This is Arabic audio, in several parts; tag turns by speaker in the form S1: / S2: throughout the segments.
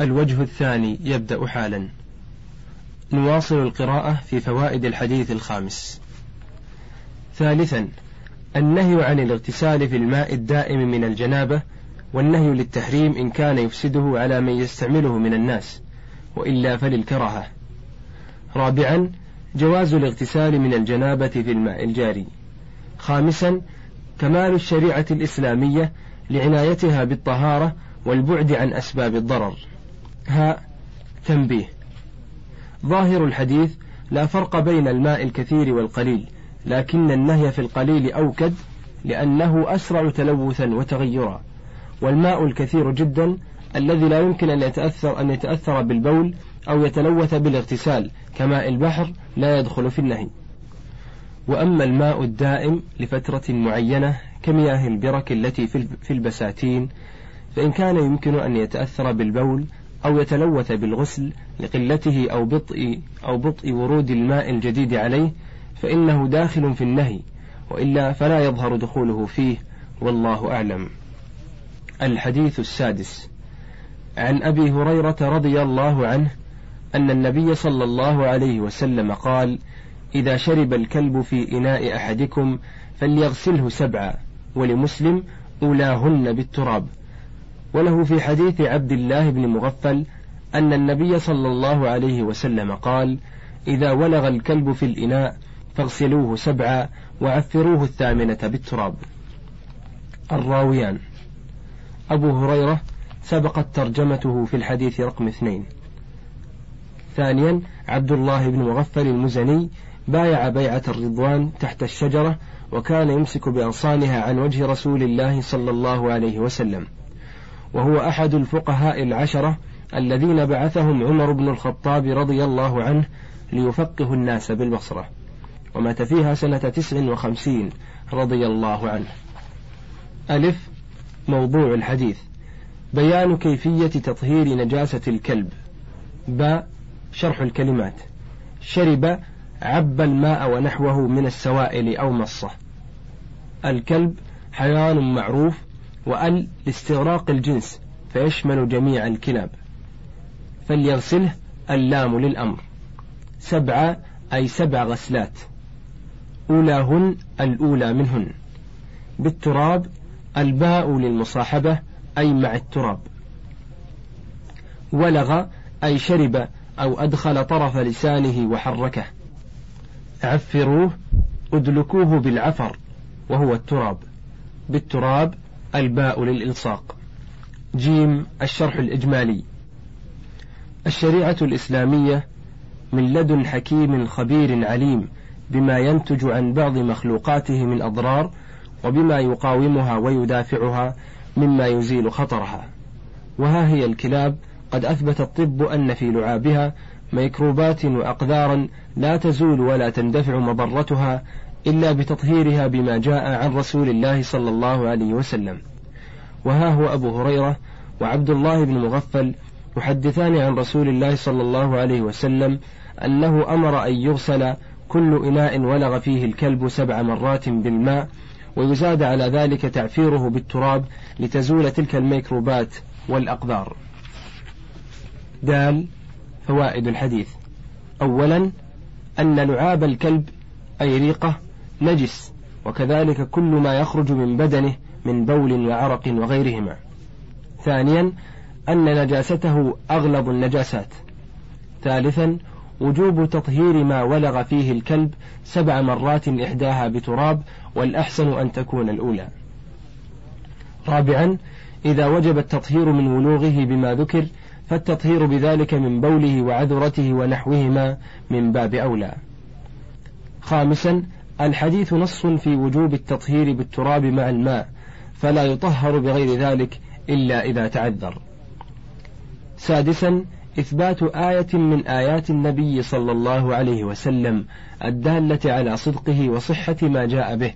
S1: الوجه الثاني يبدأ حالا. نواصل القراءة في فوائد الحديث الخامس. ثالثا النهي عن الاغتسال في الماء الدائم من الجنابة والنهي للتحريم إن كان يفسده على من يستعمله من الناس وإلا فللكراهة. رابعا جواز الاغتسال من الجنابة في الماء الجاري. خامسا كمال الشريعة الإسلامية لعنايتها بالطهارة والبعد عن أسباب الضرر. ها تنبيه. ظاهر الحديث لا فرق بين الماء الكثير والقليل لكن النهي في القليل أوكد لأنه أسرع تلوثا وتغيرا. والماء الكثير جدا الذي لا يمكن أن يتأثر أن يتأثر بالبول أو يتلوث بالاغتسال كماء البحر لا يدخل في النهي. وأما الماء الدائم لفترة معينة كمياه البرك التي في البساتين فإن كان يمكن أن يتأثر بالبول أو يتلوث بالغسل لقلته أو بطء أو بطء ورود الماء الجديد عليه فإنه داخل في النهي وإلا فلا يظهر دخوله فيه والله أعلم. الحديث السادس عن أبي هريرة رضي الله عنه أن النبي صلى الله عليه وسلم قال: إذا شرب الكلب في إناء أحدكم فليغسله سبعا ولمسلم أولاهن بالتراب وله في حديث عبد الله بن مغفل أن النبي صلى الله عليه وسلم قال إذا ولغ الكلب في الإناء فاغسلوه سبعا وعفروه الثامنة بالتراب. الراويان أبو هريرة سبقت ترجمته في الحديث رقم اثنين. ثانيا عبد الله بن مغفل المزني بايع بيعة الرضوان تحت الشجرة وكان يمسك بأغصانها عن وجه رسول الله صلى الله عليه وسلم. وهو أحد الفقهاء العشرة الذين بعثهم عمر بن الخطاب رضي الله عنه ليفقه الناس بالبصرة ومات فيها سنة تسع وخمسين رضي الله عنه. ألف موضوع الحديث. بيان كيفية تطهير نجاسة الكلب. باء شرح الكلمات. شرب عب الماء ونحوه من السوائل أو مصة. الكلب حيوان معروف وأل لاستغراق الجنس فيشمل جميع الكلاب. فليغسله اللام للأمر. سبعة أي سبع غسلات. أولاهن الأولى منهن. بالتراب الباء للمصاحبة أي مع التراب. ولغ أي شرب أو أدخل طرف لسانه وحركه. عفروه أدلكوه بالعفر وهو التراب. بالتراب الباء للإلصاق. جيم الشرح الإجمالي. الشريعة الإسلامية من لدن حكيم خبير عليم بما ينتج عن بعض مخلوقاته من أضرار وبما يقاومها ويدافعها مما يزيل خطرها. وها هي الكلاب قد أثبت الطب أن في لعابها ميكروبات وأقدارا لا تزول ولا تندفع مضرتها إلا بتطهيرها بما جاء عن رسول الله صلى الله عليه وسلم. وها هو أبو هريرة وعبد الله بن مغفل يحدثان عن رسول الله صلى الله عليه وسلم أنه أمر أن يغسل كل إناء ولغ فيه الكلب سبع مرات بالماء ويزاد على ذلك تعفيره بالتراب لتزول تلك الميكروبات والأقدار. دال فوائد الحديث. أولا أن لعاب الكلب أي ريقة نجس وكذلك كل ما يخرج من بدنه من بول وعرق وغيرهما. ثانيا أن نجاسته أغلب النجاسات. ثالثا وجوب تطهير ما ولغ فيه الكلب سبع مرات إحداها بتراب والأحسن أن تكون الأولى. رابعا إذا وجب التطهير من ولوغه بما ذكر فالتطهير بذلك من بوله وعذرته ونحوهما من باب أولى. خامسا الحديث نص في وجوب التطهير بالتراب مع الماء فلا يطهر بغير ذلك إلا إذا تعذر. سادسا إثبات آية من آيات النبي صلى الله عليه وسلم الدالة على صدقه وصحة ما جاء به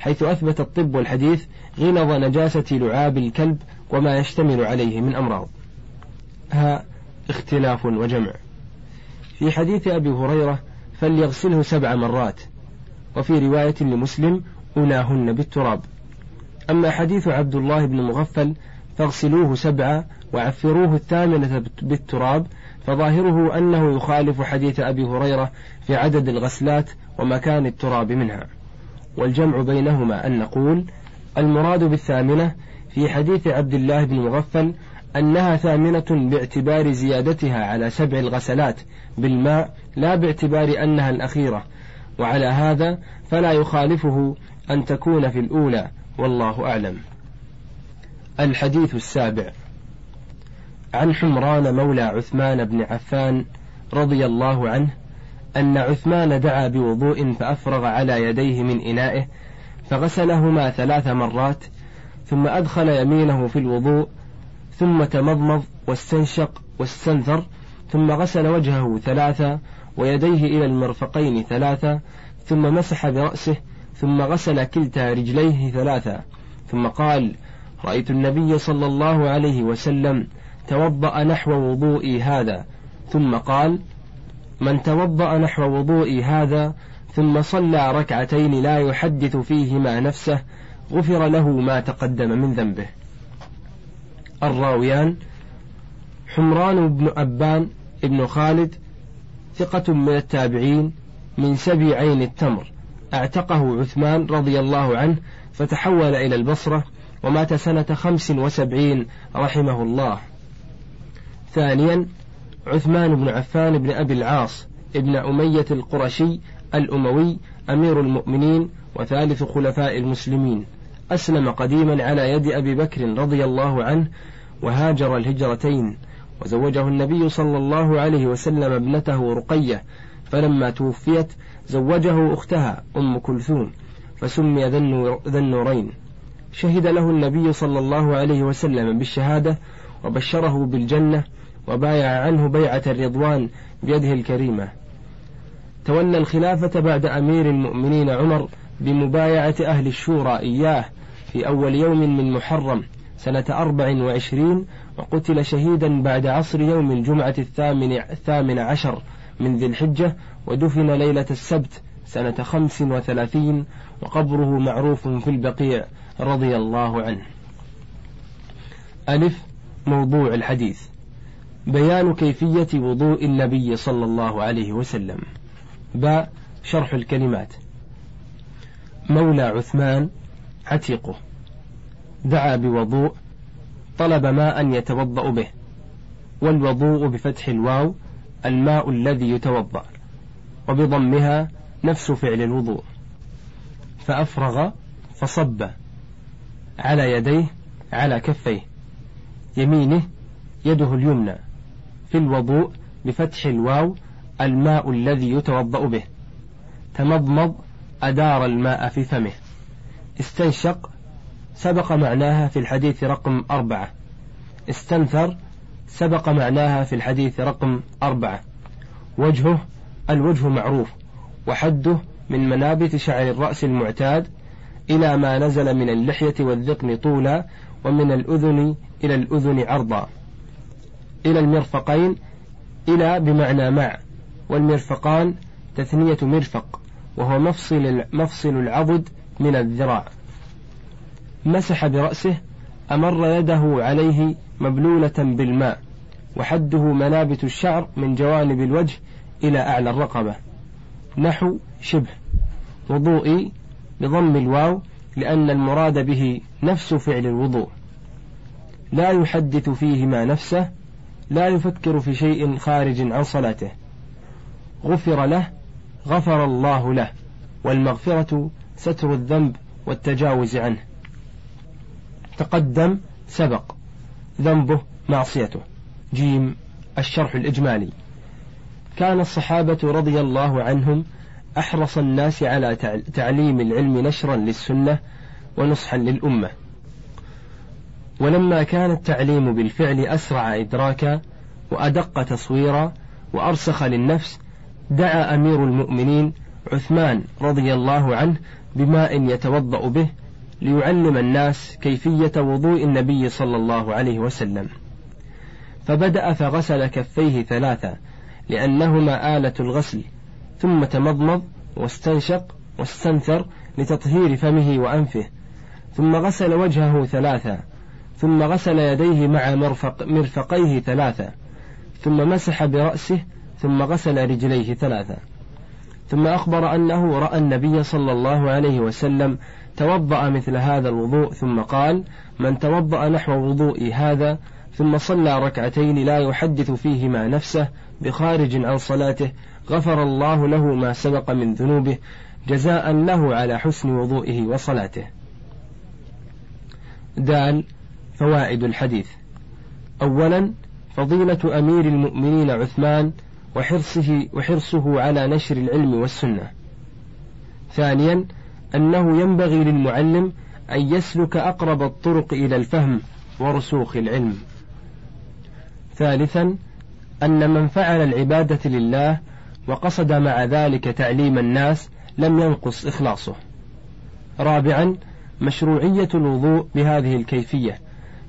S1: حيث أثبت الطب والحديث غلظ نجاسة لعاب الكلب وما يشتمل عليه من أمراض. ها اختلاف وجمع. في حديث أبي هريرة فليغسله سبع مرات وفي رواية لمسلم أولاهن بالتراب. أما حديث عبد الله بن مغفل فاغسلوه سبعا وعفروه الثامنة بالتراب فظاهره أنه يخالف حديث أبي هريرة في عدد الغسلات ومكان التراب منها. والجمع بينهما أن نقول المراد بالثامنة في حديث عبد الله بن مغفل أنها ثامنة باعتبار زيادتها على سبع الغسلات بالماء لا باعتبار أنها الأخيرة وعلى هذا فلا يخالفه أن تكون في الأولى والله أعلم. الحديث السابع. عن حمران مولى عثمان بن عفان رضي الله عنه أن عثمان دعا بوضوء فأفرغ على يديه من إنائه فغسلهما ثلاث مرات ثم أدخل يمينه في الوضوء ثم تمضمض واستنشق واستنثر ثم غسل وجهه ثلاثة ويديه إلى المرفقين ثلاثة ثم مسح برأسه ثم غسل كلتا رجليه ثلاثة ثم قال رأيت النبي صلى الله عليه وسلم توضأ نحو وضوئي هذا. ثم قال من توضأ نحو وضوئي هذا ثم صلى ركعتين لا يحدث فيهما نفسه غفر له ما تقدم من ذنبه. الراويان حمران بن أبان ابن خالد ثقة من التابعين من سبي عين التمر. أعتقه عثمان رضي الله عنه فتحول إلى البصرة ومات سنة خمس وسبعين رحمه الله. ثانيا عثمان بن عفان بن أبي العاص ابن أمية القرشي الأموي أمير المؤمنين وثالث خلفاء المسلمين. أسلم قديما على يد أبي بكر رضي الله عنه وهاجر الهجرتين. وزوجه النبي صلى الله عليه وسلم ابنته رقية فلما توفيت زوجه أختها أم كلثوم فسمي ذا النورين. شهد له النبي صلى الله عليه وسلم بالشهادة وبشره بالجنة وبايع عنه بيعة الرضوان بيده الكريمة. تولى الخلافة بعد أمير المؤمنين عمر بمبايعة أهل الشورى إياه في أول يوم من محرم سنة أربع وعشرين وقتل شهيدا بعد عصر يوم الجمعة الثامن, الثامن عشر من ذي الحجة ودفن ليلة السبت سنة خمس وثلاثين وقبره معروف في البقيع رضي الله عنه. ألف موضوع الحديث. بيان كيفية وضوء النبي صلى الله عليه وسلم. باء شرح الكلمات. مولى عثمان عتيقه. دعا بوضوء طلب ماء يتوضأ به والوضوء بفتح الواو الماء الذي يتوضأ وبضمها نفس فعل الوضوء. فأفرغ فصب على يديه على كفيه يمينه يده اليمنى. في الوضوء بفتح الواو الماء الذي يتوضأ به. تمضمض أدار الماء في فمه. استنشق سبق معناها في الحديث رقم أربعة. استنثر سبق معناها في الحديث رقم أربعة. وجهه الوجه معروف. وحده من منابت شعر الرأس المعتاد إلى ما نزل من اللحية والذقن طولا ومن الأذن إلى الأذن عرضا. إلى المرفقين إلى بمعنى مع. والمرفقان تثنية مرفق وهو مفصل مفصل العضد من الذراع. مسح برأسه أمر يده عليه مبلولة بالماء وحده منابت الشعر من جوانب الوجه إلى أعلى الرقبة. نحو شبه وضوئي بضم الواو لأن المراد به نفس فعل الوضوء. لا يحدث فيهما نفسه لا يفكر في شيء خارج عن صلاته. غفر له غفر الله له والمغفرة ستر الذنب والتجاوز عنه. تقدم سبق. ذنبه معصيته. جيم الشرح الإجمالي. كان الصحابة رضي الله عنهم أحرص الناس على تعليم العلم نشرا للسنة ونصحا للأمة. ولما كان التعليم بالفعل أسرع إدراكا وأدق تصويرا وأرسخ للنفس دعا أمير المؤمنين عثمان رضي الله عنه بماء يتوضأ به ليعلم الناس كيفية وضوء النبي صلى الله عليه وسلم. فبدأ فغسل كفيه ثلاثة لأنهما آلة الغسل ثم تمضمض واستنشق واستنثر لتطهير فمه وأنفه ثم غسل وجهه ثلاثة ثم غسل يديه مع مرفق مرفقيه ثلاثة ثم مسح برأسه ثم غسل رجليه ثلاثة. ثم أخبر أنه رأى النبي صلى الله عليه وسلم توضأ مثل هذا الوضوء ثم قال من توضأ نحو وضوء هذا ثم صلى ركعتين لا يحدث فيهما نفسه بخارج عن صلاته غفر الله له ما سبق من ذنوبه جزاء له على حسن وضوئه وصلاته دال فوائد الحديث أولا فضيلة أمير المؤمنين عثمان وحرصه وحرصه على نشر العلم والسنة. ثانيا أنه ينبغي للمعلم أن يسلك أقرب الطرق إلى الفهم ورسوخ العلم. ثالثا أن من فعل العبادة لله وقصد مع ذلك تعليم الناس لم ينقص إخلاصه. رابعا مشروعية الوضوء بهذه الكيفية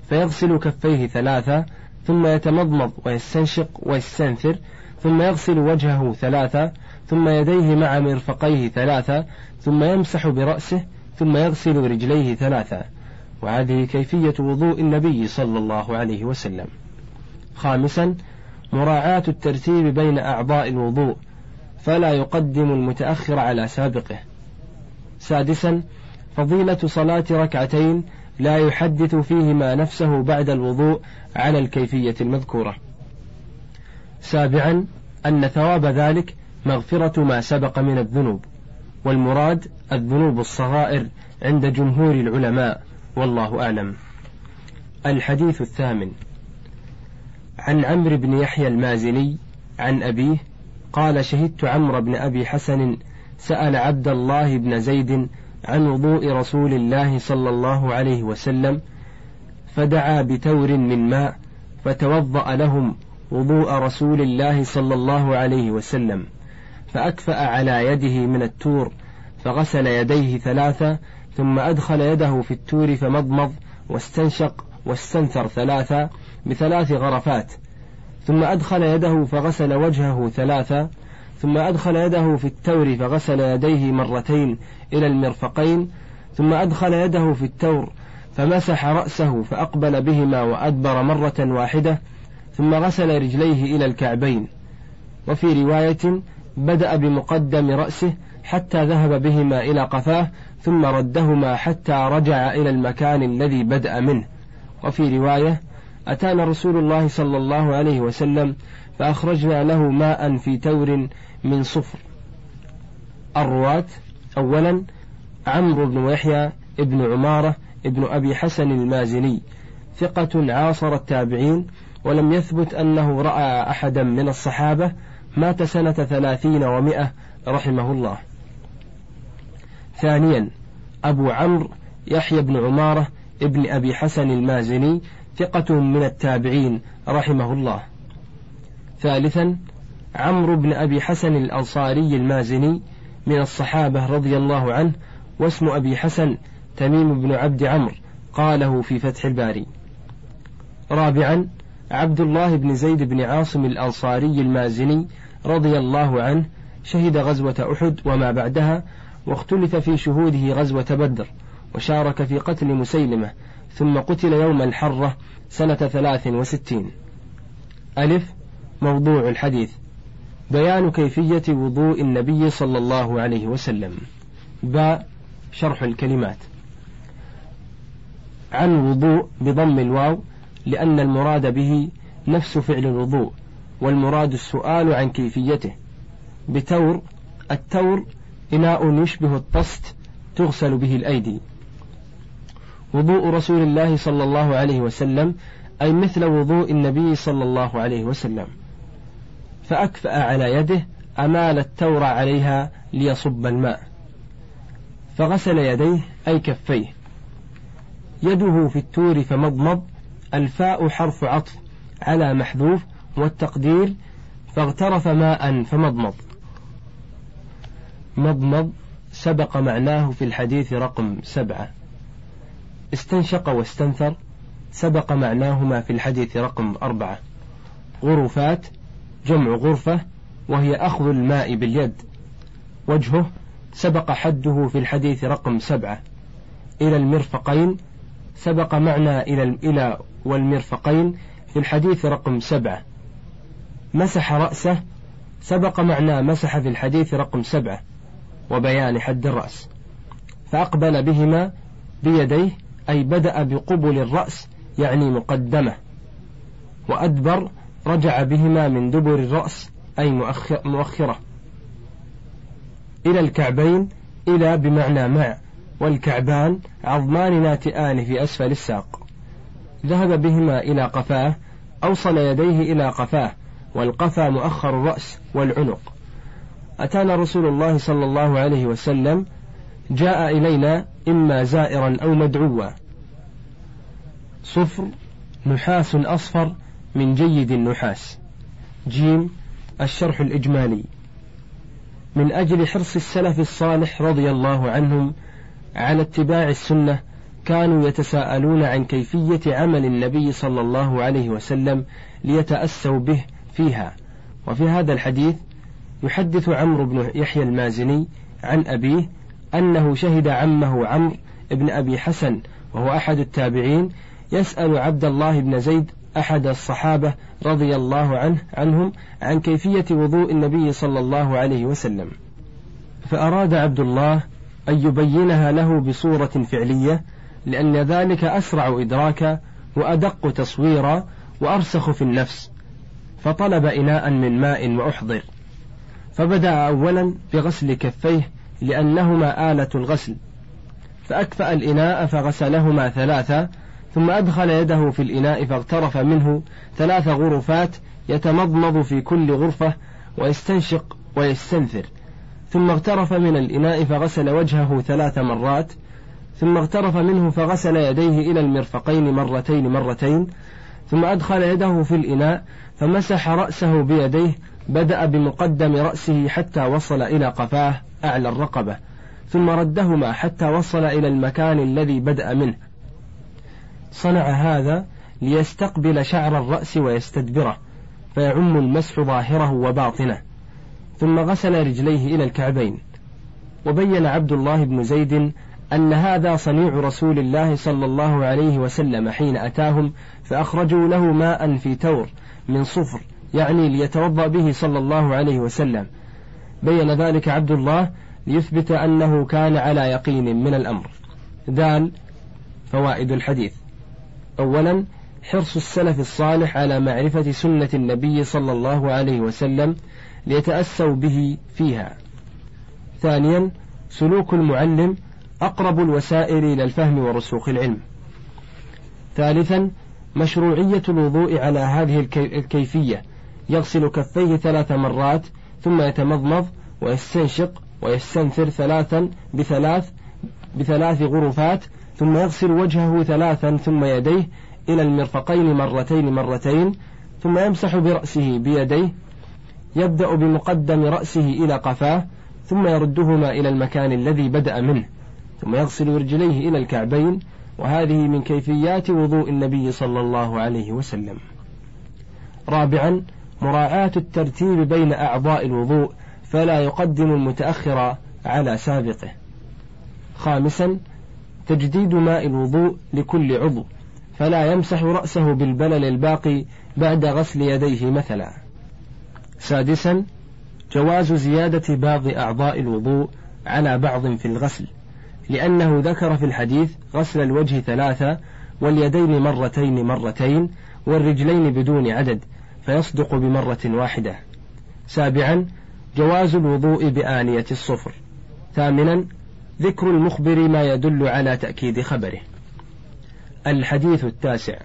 S1: فيغسل كفيه ثلاثة ثم يتمضمض ويستنشق ويستنثر ثم يغسل وجهه ثلاثة ثم يديه مع مرفقيه ثلاثة ثم يمسح برأسه ثم يغسل رجليه ثلاثة. وهذه كيفية وضوء النبي صلى الله عليه وسلم. خامسا مراعاة الترتيب بين أعضاء الوضوء فلا يقدم المتأخر على سابقه. سادسا فضيلة صلاة ركعتين لا يحدث فيهما نفسه بعد الوضوء على الكيفية المذكورة. سابعا أن ثواب ذلك مغفرة ما سبق من الذنوب والمراد الذنوب الصغائر عند جمهور العلماء والله أعلم. الحديث الثامن عن عمرو بن يحيى المازني عن أبيه قال شهدت عمرو بن أبي حسن سأل عبد الله بن زيد عن وضوء رسول الله صلى الله عليه وسلم فدعا بتور من ماء فتوضأ لهم وضوء رسول الله صلى الله عليه وسلم. فأكفأ على يده من التور فغسل يديه ثلاثا ثم أدخل يده في التور فمضمض واستنشق واستنثر ثلاثة بثلاث غرفات. ثم أدخل يده فغسل وجهه ثلاثة ثم أدخل يده في التور فغسل يديه مرتين إلى المرفقين ثم أدخل يده في التور فمسح رأسه فأقبل بهما وأدبر مرة واحدة ثم غسل رجليه إلى الكعبين. وفي رواية بدأ بمقدم رأسه حتى ذهب بهما إلى قفاه ثم ردهما حتى رجع إلى المكان الذي بدأ منه. وفي رواية أتانا رسول الله صلى الله عليه وسلم فأخرجنا له ماء في تور من صفر. الرواة أولا عمرو بن يحيى ابن عمارة ابن أبي حسن المازني ثقة عاصر التابعين ولم يثبت أنه رأى أحدا من الصحابة مات سنة ثلاثين ومائة رحمه الله. ثانيا أبو عمرو يحيى بن عمارة ابن أبي حسن المازني ثقة من التابعين رحمه الله. ثالثا عمرو بن أبي حسن الأنصاري المازني من الصحابة رضي الله عنه واسم أبي حسن تميم بن عبد عمرو قاله في فتح الباري. رابعا عبد الله بن زيد بن عاصم الأنصاري المازني رضي الله عنه شهد غزوة أحد وما بعدها واختلف في شهوده غزوة بدر وشارك في قتل مسيلمة ثم قتل يوم الحرة سنة ثلاث وستين. ألف موضوع الحديث. بيان كيفية وضوء النبي صلى الله عليه وسلم. باء شرح الكلمات. عن وضوء بضم الواو لأن المراد به نفس فعل الوضوء. والمراد السؤال عن كيفيته. بتور التور إناء يشبه الطست تغسل به الأيدي. وضوء رسول الله صلى الله عليه وسلم أي مثل وضوء النبي صلى الله عليه وسلم. فأكفأ على يده أمال التور عليها ليصب الماء. فغسل يديه أي كفيه. يده في التور فمضمض الفاء حرف عطف على محذوف والتقدير فاغترف ماء فمضمض. مضمض سبق معناه في الحديث رقم سبعة. استنشق واستنثر سبق معناهما في الحديث رقم أربعة. غرفات جمع غرفة وهي أخذ الماء باليد. وجهه سبق حده في الحديث رقم سبعة. إلى المرفقين سبق معنا إلى إلى والمرفقين في الحديث رقم سبعة. مسح رأسه سبق معنا مسح في الحديث رقم سبعة وبيان حد الرأس. فأقبل بهما بيديه أي بدأ بقبل الرأس يعني مقدمة. وأدبر رجع بهما من دبر الرأس أي مؤخرة. إلى الكعبين إلى بمعنى مع والكعبان عظمان ناتئان في أسفل الساق. ذهب بهما إلى قفاه أوصل يديه إلى قفاه والقفا مؤخر الرأس والعنق. أتانا رسول الله صلى الله عليه وسلم جاء إلينا إما زائرا أو مدعوا. صفر نحاس أصفر من جيد النحاس. جيم الشرح الإجمالي. من أجل حرص السلف الصالح رضي الله عنهم على اتباع السنة كانوا يتساءلون عن كيفية عمل النبي صلى الله عليه وسلم ليتأسوا به فيها. وفي هذا الحديث يحدث عمرو بن يحيى المازني عن أبيه أنه شهد عمه عمرو بن أبي حسن وهو أحد التابعين يسأل عبد الله بن زيد أحد الصحابة رضي الله عنه عنهم عن كيفية وضوء النبي صلى الله عليه وسلم. فأراد عبد الله أن يبينها له بصورة فعلية لأن ذلك أسرع إدراكا وأدق تصويرا وأرسخ في النفس. فطلب إناء من ماء وأحضر. فبدأ أولا بغسل كفيه لأنهما آلة الغسل. فأكفأ الإناء فغسلهما ثلاثة ثم أدخل يده في الإناء فاغترف منه ثلاث غرفات يتمضمض في كل غرفة ويستنشق ويستنثر. ثم اغترف من الإناء فغسل وجهه ثلاث مرات ثم اغترف منه فغسل يديه إلى المرفقين مرتين مرتين ثم أدخل يده في الإناء فمسح رأسه بيديه بدأ بمقدم رأسه حتى وصل إلى قفاه أعلى الرقبة ثم ردهما حتى وصل إلى المكان الذي بدأ منه. صنع هذا ليستقبل شعر الرأس ويستدبره فيعم المسح ظاهره وباطنه ثم غسل رجليه إلى الكعبين. وبين عبد الله بن زيد أن هذا صنيع رسول الله صلى الله عليه وسلم حين أتاهم فأخرجوا له ماء في تور من صفر يعني ليتوضأ به صلى الله عليه وسلم. بين ذلك عبد الله ليثبت أنه كان على يقين من الأمر. دال فوائد الحديث. أولا حرص السلف الصالح على معرفة سنة النبي صلى الله عليه وسلم ليتأسوا به فيها. ثانيا سلوك المعلم أقرب الوسائل إلى الفهم ورسوخ العلم. ثالثا مشروعية الوضوء على هذه الكيفية. يغسل كفيه ثلاث مرات ثم يتمضمض ويستنشق ويستنثر ثلاثا بثلاث بثلاث غرفات ثم يغسل وجهه ثلاثا ثم يديه إلى المرفقين مرتين مرتين ثم يمسح برأسه بيديه. يبدأ بمقدم رأسه إلى قفاه ثم يردهما إلى المكان الذي بدأ منه. ثم يغسل رجليه إلى الكعبين وهذه من كيفيات وضوء النبي صلى الله عليه وسلم. رابعا مراعاة الترتيب بين أعضاء الوضوء فلا يقدم المتأخر على سابقه. خامسا تجديد ماء الوضوء لكل عضو فلا يمسح رأسه بالبلل الباقي بعد غسل يديه مثلا. سادسا جواز زيادة بعض أعضاء الوضوء على بعض في الغسل. لأنه ذكر في الحديث غسل الوجه ثلاثة واليدين مرتين مرتين والرجلين بدون عدد فيصدق بمرة واحدة. سابعا جواز الوضوء بآنية الصفر. ثامنا ذكر المخبر ما يدل على تأكيد خبره. الحديث التاسع.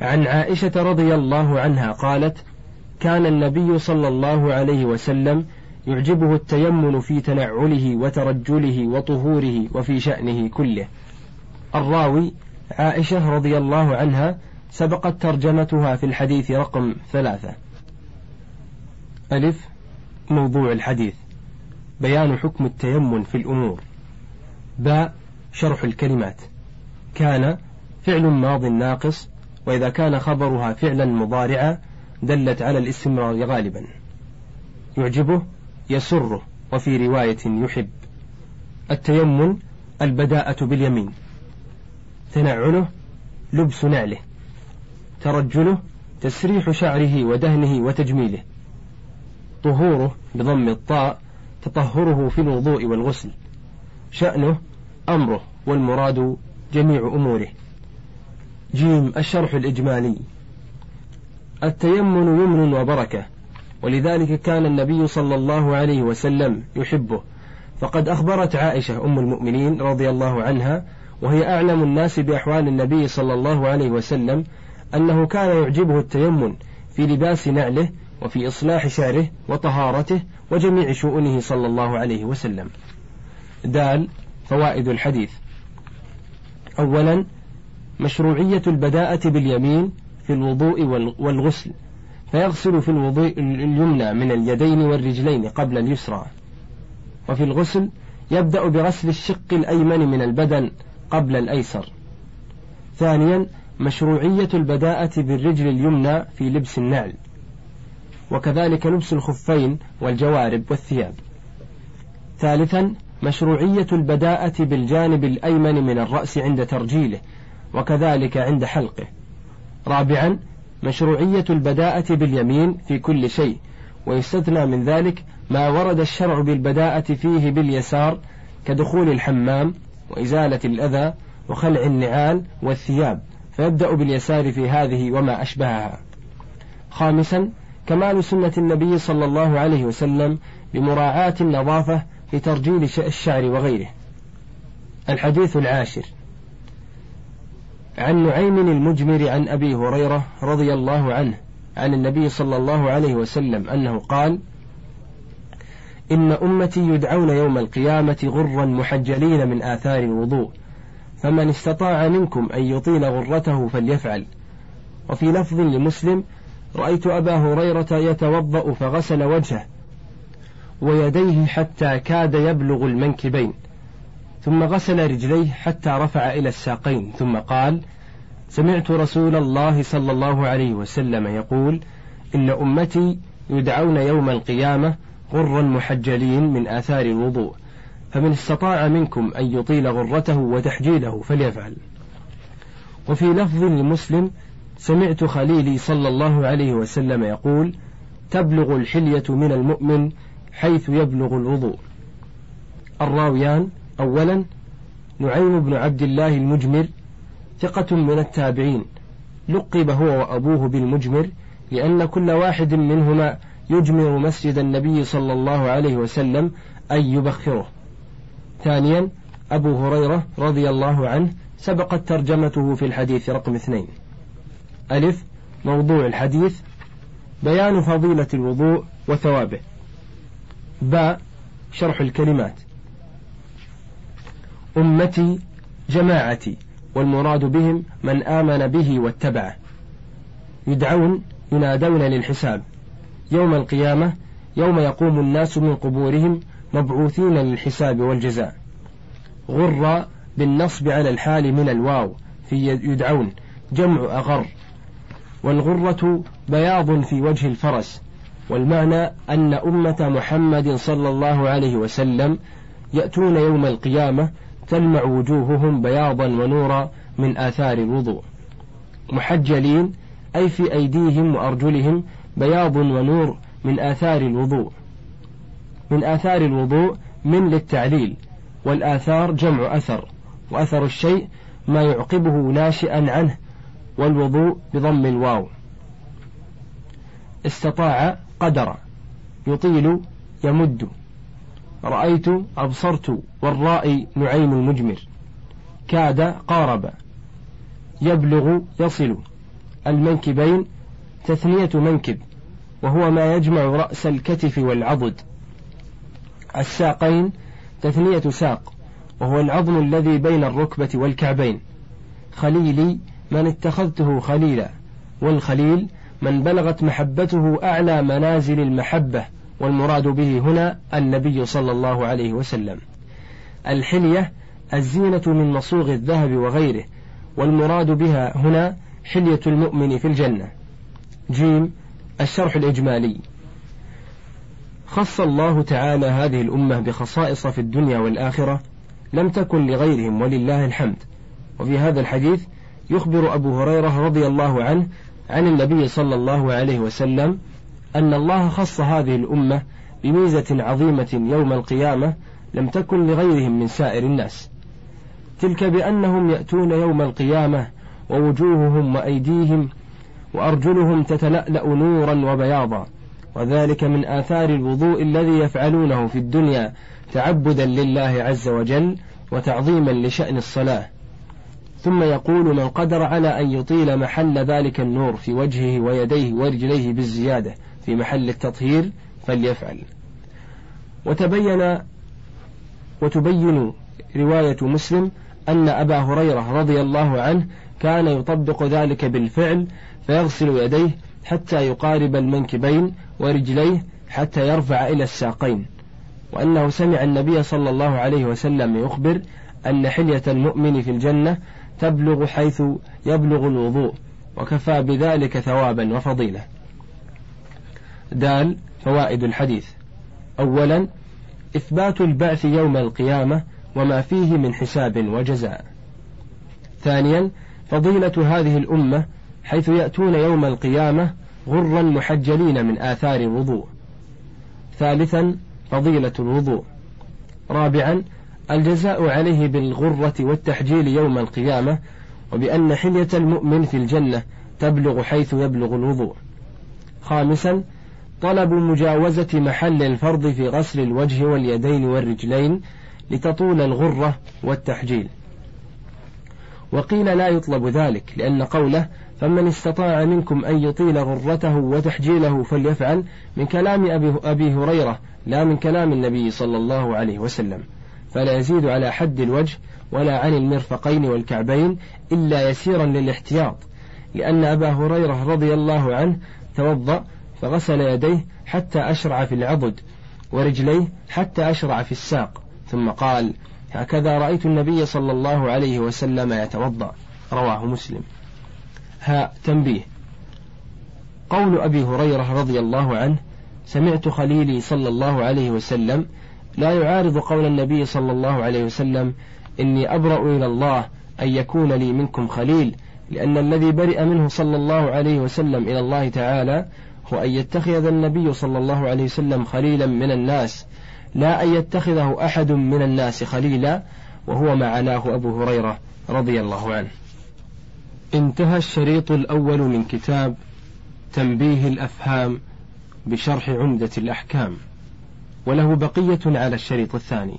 S1: عن عائشة رضي الله عنها قالت كان النبي صلى الله عليه وسلم يعجبه التيمن في تنعله وترجله وطهوره وفي شأنه كله. الراوي عائشة رضي الله عنها سبقت ترجمتها في الحديث رقم ثلاثة. ألف موضوع الحديث. بيان حكم التيمن في الأمور. باء شرح الكلمات. كان فعل ماض ناقص وإذا كان خبرها فعلا مضارعا دلت على الاستمرار غالبا. يعجبه يسره وفي رواية يحب. التيمن البداءة باليمين. تنعله لبس نعله. ترجله تسريح شعره ودهنه وتجميله. طهوره بضم الطاء تطهره في الوضوء والغسل. شأنه أمره والمراد جميع أموره. جيم الشرح الإجمالي. التيمن يمن وبركة. ولذلك كان النبي صلى الله عليه وسلم يحبه. فقد أخبرت عائشة أم المؤمنين رضي الله عنها وهي أعلم الناس بأحوال النبي صلى الله عليه وسلم أنه كان يعجبه التيمن في لباس نعله وفي إصلاح شعره وطهارته وجميع شؤونه صلى الله عليه وسلم. دال فوائد الحديث. أولا مشروعية البداءة باليمين في الوضوء والغسل. فيغسل في الوضوء اليمنى من اليدين والرجلين قبل اليسرى. وفي الغسل يبدأ بغسل الشق الأيمن من البدن قبل الأيسر. ثانيا مشروعية البداءة بالرجل اليمنى في لبس النعل. وكذلك لبس الخفين والجوارب والثياب. ثالثا مشروعية البداءة بالجانب الأيمن من الرأس عند ترجيله وكذلك عند حلقه. رابعا مشروعية البداءة باليمين في كل شيء ويستثنى من ذلك ما ورد الشرع بالبداءة فيه باليسار كدخول الحمام وإزالة الأذى وخلع النعال والثياب فيبدأ باليسار في هذه وما أشبهها. خامسا كمال سنة النبي صلى الله عليه وسلم بمراعاة النظافة في ترجيل الشعر وغيره. الحديث العاشر عن نعيم المجمر عن أبي هريرة رضي الله عنه عن النبي صلى الله عليه وسلم أنه قال إن أمتي يدعون يوم القيامة غرا محجلين من آثار الوضوء فمن استطاع منكم أن يطيل غرته فليفعل. وفي لفظ لمسلم رأيت أبا هريرة يتوضأ فغسل وجهه ويديه حتى كاد يبلغ المنكبين. ثم غسل رجليه حتى رفع إلى الساقين ثم قال سمعت رسول الله صلى الله عليه وسلم يقول إن أمتي يدعون يوم القيامة غرا محجلين من آثار الوضوء فمن استطاع منكم أن يطيل غرته وتحجيله فليفعل. وفي لفظ لمسلم سمعت خليلي صلى الله عليه وسلم يقول تبلغ الحلية من المؤمن حيث يبلغ الوضوء. الراويان أولا نعيم بن عبد الله المجمر ثقة من التابعين. لقب هو وأبوه بالمجمر لأن كل واحد منهما يجمر مسجد النبي صلى الله عليه وسلم أي يبخره. ثانيا أبو هريرة رضي الله عنه سبقت ترجمته في الحديث رقم اثنين. ألف موضوع الحديث بيان فضيلة الوضوء وثوابه. باء شرح الكلمات. أمتي جماعتي والمراد بهم من آمن به واتبعه. يدعون ينادون للحساب. يوم القيامة يوم يقوم الناس من قبورهم مبعوثين للحساب والجزاء. غر بالنصب على الحال من الواو في يدعون. جمع أغر. والغرة بياض في وجه الفرس. والمعنى أن أمة محمد صلى الله عليه وسلم يأتون يوم القيامة تلمع وجوههم بياضا ونورا من آثار الوضوء. محجلين أي في أيديهم وأرجلهم بياض ونور من آثار الوضوء. من آثار الوضوء من للتعليل والآثار جمع أثر وأثر الشيء ما يعقبه ناشئا عنه والوضوء بضم الواو. استطاع قدر يطيل يمد. رأيت أبصرت والرائي نعيم المجمر. كاد قارب. يبلغ يصل. المنكبين تثنية منكب وهو ما يجمع رأس الكتف والعضد. الساقين تثنية ساق وهو العظم الذي بين الركبة والكعبين. خليلي من اتخذته خليلا والخليل من بلغت محبته أعلى منازل المحبة. والمراد به هنا النبي صلى الله عليه وسلم. الحلية الزينة من مصوغ الذهب وغيره والمراد بها هنا حلية المؤمن في الجنة. جيم الشرح الإجمالي. خص الله تعالى هذه الأمة بخصائص في الدنيا والآخرة لم تكن لغيرهم ولله الحمد. وفي هذا الحديث يخبر أبو هريرة رضي الله عنه عن النبي صلى الله عليه وسلم أن الله خص هذه الأمة بميزة عظيمة يوم القيامة لم تكن لغيرهم من سائر الناس. تلك بأنهم يأتون يوم القيامة ووجوههم وأيديهم وأرجلهم تتلألأ نورا وبياضا وذلك من آثار الوضوء الذي يفعلونه في الدنيا تعبدا لله عز وجل وتعظيما لشأن الصلاة. ثم يقول من قدر على أن يطيل محل ذلك النور في وجهه ويديه ورجليه بالزيادة في محل التطهير فليفعل. وتبين وتبين رواية مسلم أن أبا هريرة رضي الله عنه كان يطبق ذلك بالفعل فيغسل يديه حتى يقارب المنكبين ورجليه حتى يرفع إلى الساقين. وأنه سمع النبي صلى الله عليه وسلم يخبر أن حلية المؤمن في الجنة تبلغ حيث يبلغ الوضوء وكفى بذلك ثوابا وفضيلة. دال فوائد الحديث. أولا إثبات البعث يوم القيامة وما فيه من حساب وجزاء. ثانيا فضيلة هذه الأمة حيث يأتون يوم القيامة غرا محجلين من آثار الوضوء. ثالثا فضيلة الوضوء. رابعا الجزاء عليه بالغرة والتحجيل يوم القيامة وبأن حلية المؤمن في الجنة تبلغ حيث يبلغ الوضوء. خامسا طلب مجاوزة محل الفرض في غسل الوجه واليدين والرجلين لتطول الغرة والتحجيل. وقيل لا يطلب ذلك لأن قوله فمن استطاع منكم أن يطيل غرته وتحجيله فليفعل من كلام أبي, هريرة لا من كلام النبي صلى الله عليه وسلم. فلا يزيد على حد الوجه ولا عن المرفقين والكعبين إلا يسيرا للاحتياط لأن أبا هريرة رضي الله عنه توضأ فغسل يديه حتى أشرع في العضد ورجليه حتى أشرع في الساق. ثم قال هكذا رأيت النبي صلى الله عليه وسلم يتوضأ. رواه مسلم. ها تنبيه. قول أبي هريرة رضي الله عنه سمعت خليلي صلى الله عليه وسلم لا يعارض قول النبي صلى الله عليه وسلم إني أبرأ إلى الله أن يكون لي منكم خليل لأن الذي برئ منه صلى الله عليه وسلم إلى الله تعالى هو أن يتخذ النبي صلى الله عليه وسلم خليلا من الناس لا أن يتخذه أحد من الناس خليلا وهو ما عناه أبو هريرة رضي الله عنه. انتهى الشريط الأول من كتاب تنبيه الأفهام بشرح عمدة الأحكام وله بقية على الشريط الثاني.